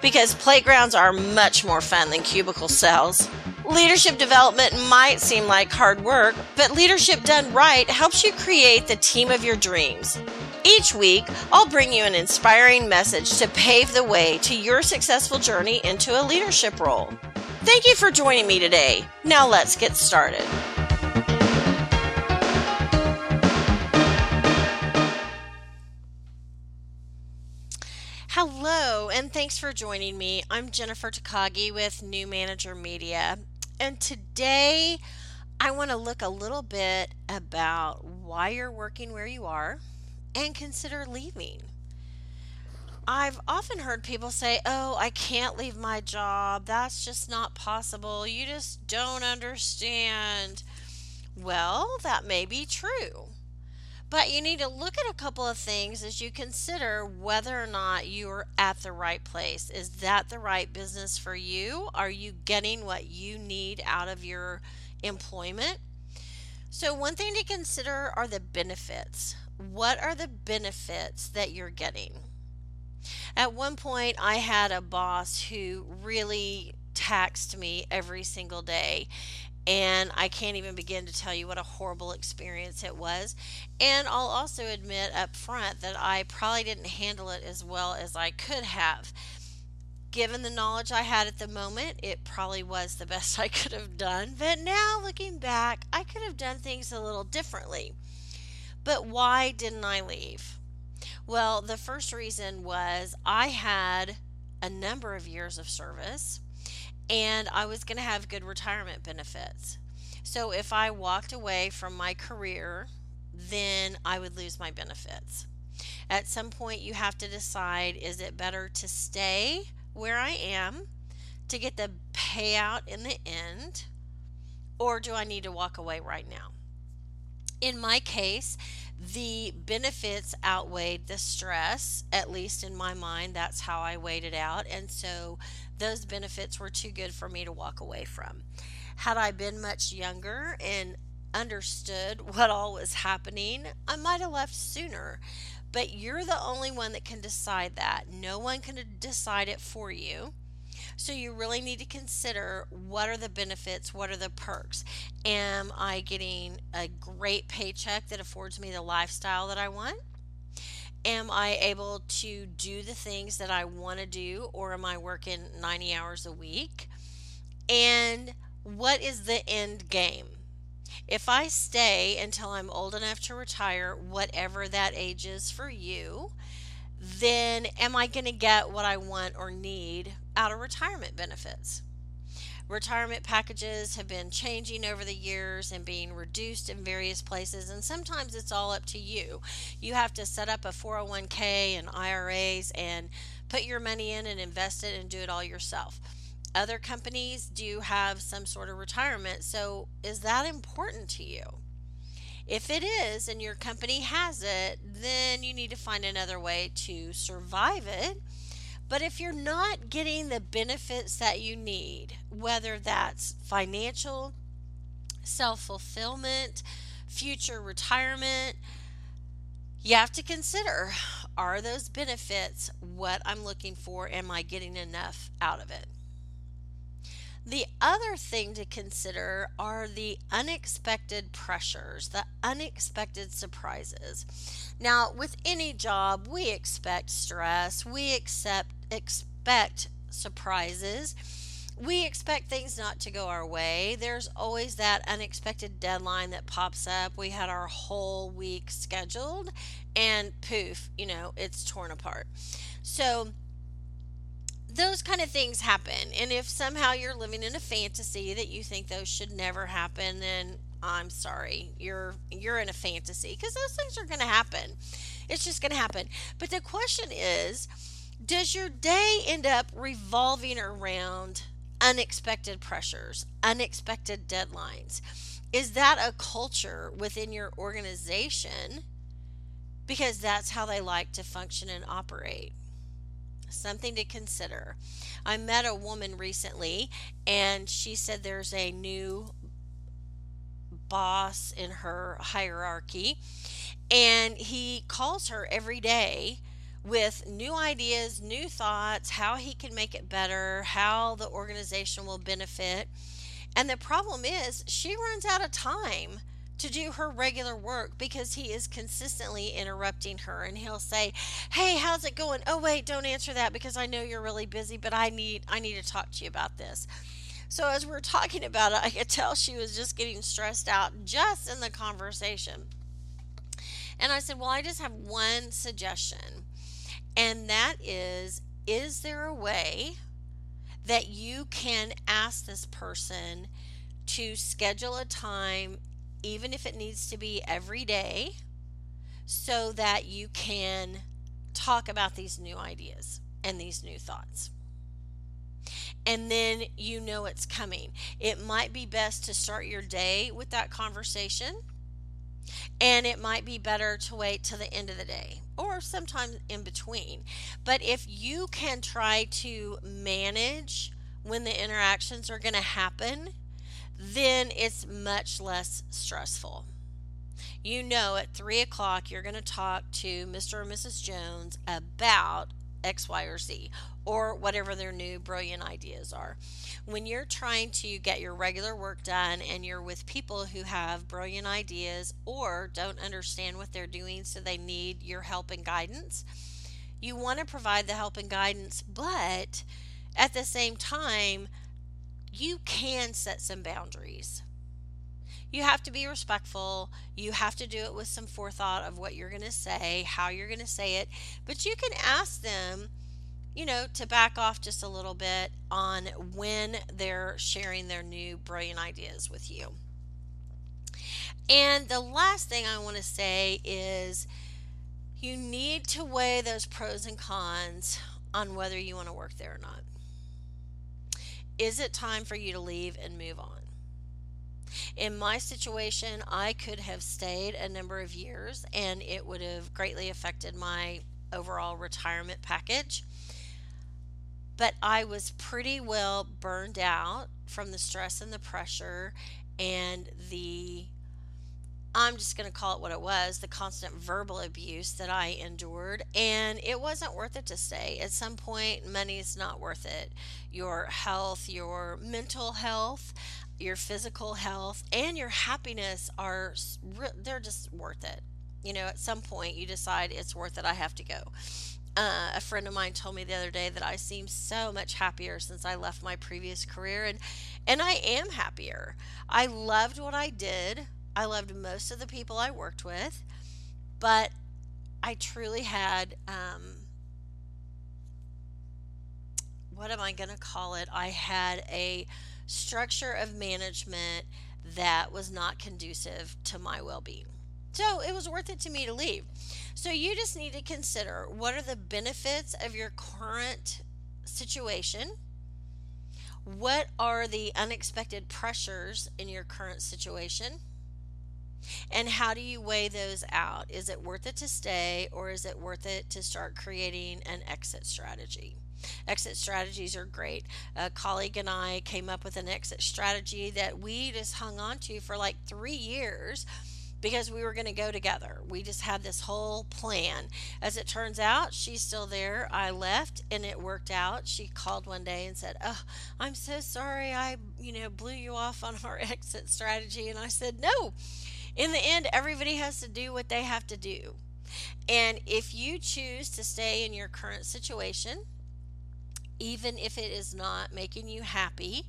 because playgrounds are much more fun than cubicle cells. Leadership development might seem like hard work, but leadership done right helps you create the team of your dreams. Each week, I'll bring you an inspiring message to pave the way to your successful journey into a leadership role. Thank you for joining me today. Now let's get started. Hello, and thanks for joining me. I'm Jennifer Takagi with New Manager Media, and today I want to look a little bit about why you're working where you are and consider leaving. I've often heard people say, Oh, I can't leave my job. That's just not possible. You just don't understand. Well, that may be true. But you need to look at a couple of things as you consider whether or not you're at the right place. Is that the right business for you? Are you getting what you need out of your employment? So, one thing to consider are the benefits. What are the benefits that you're getting? At one point, I had a boss who really taxed me every single day and I can't even begin to tell you what a horrible experience it was. And I'll also admit up front that I probably didn't handle it as well as I could have. Given the knowledge I had at the moment, it probably was the best I could have done. But now looking back, I could have done things a little differently. But why didn't I leave? Well, the first reason was I had a number of years of service and I was going to have good retirement benefits. So if I walked away from my career, then I would lose my benefits. At some point, you have to decide is it better to stay where I am to get the payout in the end, or do I need to walk away right now? In my case, the benefits outweighed the stress, at least in my mind. That's how I weighed it out. And so those benefits were too good for me to walk away from. Had I been much younger and understood what all was happening, I might have left sooner. But you're the only one that can decide that. No one can decide it for you. So you really need to consider what are the benefits, what are the perks. Am I getting a great paycheck that affords me the lifestyle that I want? Am I able to do the things that I want to do, or am I working 90 hours a week? And what is the end game? If I stay until I'm old enough to retire, whatever that age is for you, then am I going to get what I want or need out of retirement benefits? Retirement packages have been changing over the years and being reduced in various places, and sometimes it's all up to you. You have to set up a 401k and IRAs and put your money in and invest it and do it all yourself. Other companies do have some sort of retirement, so is that important to you? If it is and your company has it, then you need to find another way to survive it. But if you're not getting the benefits that you need, whether that's financial, self fulfillment, future retirement, you have to consider are those benefits what I'm looking for? Am I getting enough out of it? The other thing to consider are the unexpected pressures, the unexpected surprises. Now, with any job, we expect stress, we accept, expect surprises. We expect things not to go our way. There's always that unexpected deadline that pops up. We had our whole week scheduled, and poof, you know, it's torn apart. So, those kind of things happen. And if somehow you're living in a fantasy that you think those should never happen, then I'm sorry. You're you're in a fantasy because those things are going to happen. It's just going to happen. But the question is, Does your day end up revolving around unexpected pressures, unexpected deadlines? Is that a culture within your organization? Because that's how they like to function and operate. Something to consider. I met a woman recently and she said there's a new boss in her hierarchy and he calls her every day with new ideas, new thoughts, how he can make it better, how the organization will benefit. And the problem is, she runs out of time to do her regular work because he is consistently interrupting her and he'll say hey how's it going? Oh wait don't answer that because i know you're really busy but i need i need to talk to you about this. So as we're talking about it i could tell she was just getting stressed out just in the conversation. And i said well i just have one suggestion and that is is there a way that you can ask this person to schedule a time, even if it needs to be every day, so that you can talk about these new ideas and these new thoughts? and then you know it's coming. It might be best to start your day with that conversation and it might be better to wait till the end of the day or sometime in between. But if you can try to manage when the interactions are going to happen, then it's much less stressful. You know, at three o'clock, you're going to talk to Mr. or Mrs. Jones about X, Y, or Z, or whatever their new brilliant ideas are. When you're trying to get your regular work done and you're with people who have brilliant ideas or don't understand what they're doing, so they need your help and guidance, you want to provide the help and guidance, but at the same time, you can set some boundaries you have to be respectful. You have to do it with some forethought of what you're going to say, how you're going to say it. But you can ask them, you know, to back off just a little bit on when they're sharing their new brilliant ideas with you. And the last thing I want to say is you need to weigh those pros and cons on whether you want to work there or not. Is it time for you to leave and move on? In my situation, I could have stayed a number of years and it would have greatly affected my overall retirement package. But I was pretty well burned out from the stress and the pressure and the I'm just going to call it what it was the constant verbal abuse that I endured. And it wasn't worth it to stay. At some point, money's not worth it. Your health, your mental health, your physical health and your happiness are they're just worth it you know at some point you decide it's worth it i have to go uh, a friend of mine told me the other day that i seem so much happier since i left my previous career and and i am happier i loved what i did i loved most of the people i worked with but i truly had um, what am i going to call it i had a structure of management that was not conducive to my well being. So it was worth it to me to leave. So you just need to consider what are the benefits of your current situation? What are the unexpected pressures in your current situation? And how do you weigh those out? Is it worth it to stay or is it worth it to start creating an exit strategy? Exit strategies are great. A colleague and I came up with an exit strategy that we just hung on to for like three years because we were going to go together. We just had this whole plan. As it turns out, she's still there. I left and it worked out. She called one day and said, "Oh, I'm so sorry. I, you know, blew you off on our exit strategy." And I said, "No. In the end, everybody has to do what they have to do." And if you choose to stay in your current situation, even if it is not making you happy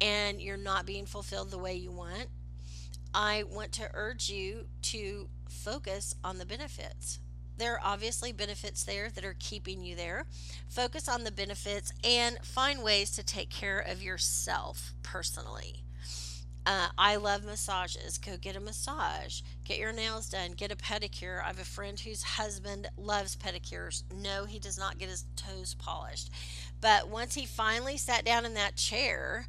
and you're not being fulfilled the way you want, I want to urge you to focus on the benefits. There are obviously benefits there that are keeping you there. Focus on the benefits and find ways to take care of yourself personally. Uh, I love massages. Go get a massage. Get your nails done. Get a pedicure. I have a friend whose husband loves pedicures. No, he does not get his toes polished. But once he finally sat down in that chair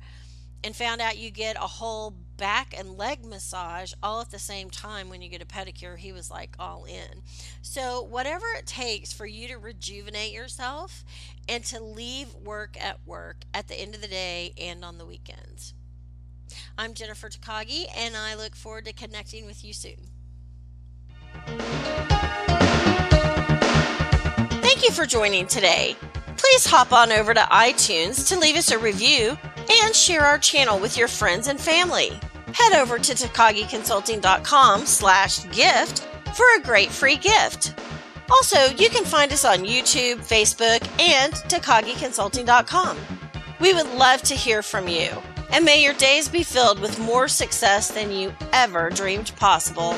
and found out you get a whole back and leg massage all at the same time when you get a pedicure, he was like all in. So, whatever it takes for you to rejuvenate yourself and to leave work at work at the end of the day and on the weekends. I'm Jennifer Takagi, and I look forward to connecting with you soon. Thank you for joining today. Please hop on over to iTunes to leave us a review and share our channel with your friends and family. Head over to takagiconsulting.com slash gift for a great free gift. Also, you can find us on YouTube, Facebook, and takagiconsulting.com. We would love to hear from you and may your days be filled with more success than you ever dreamed possible.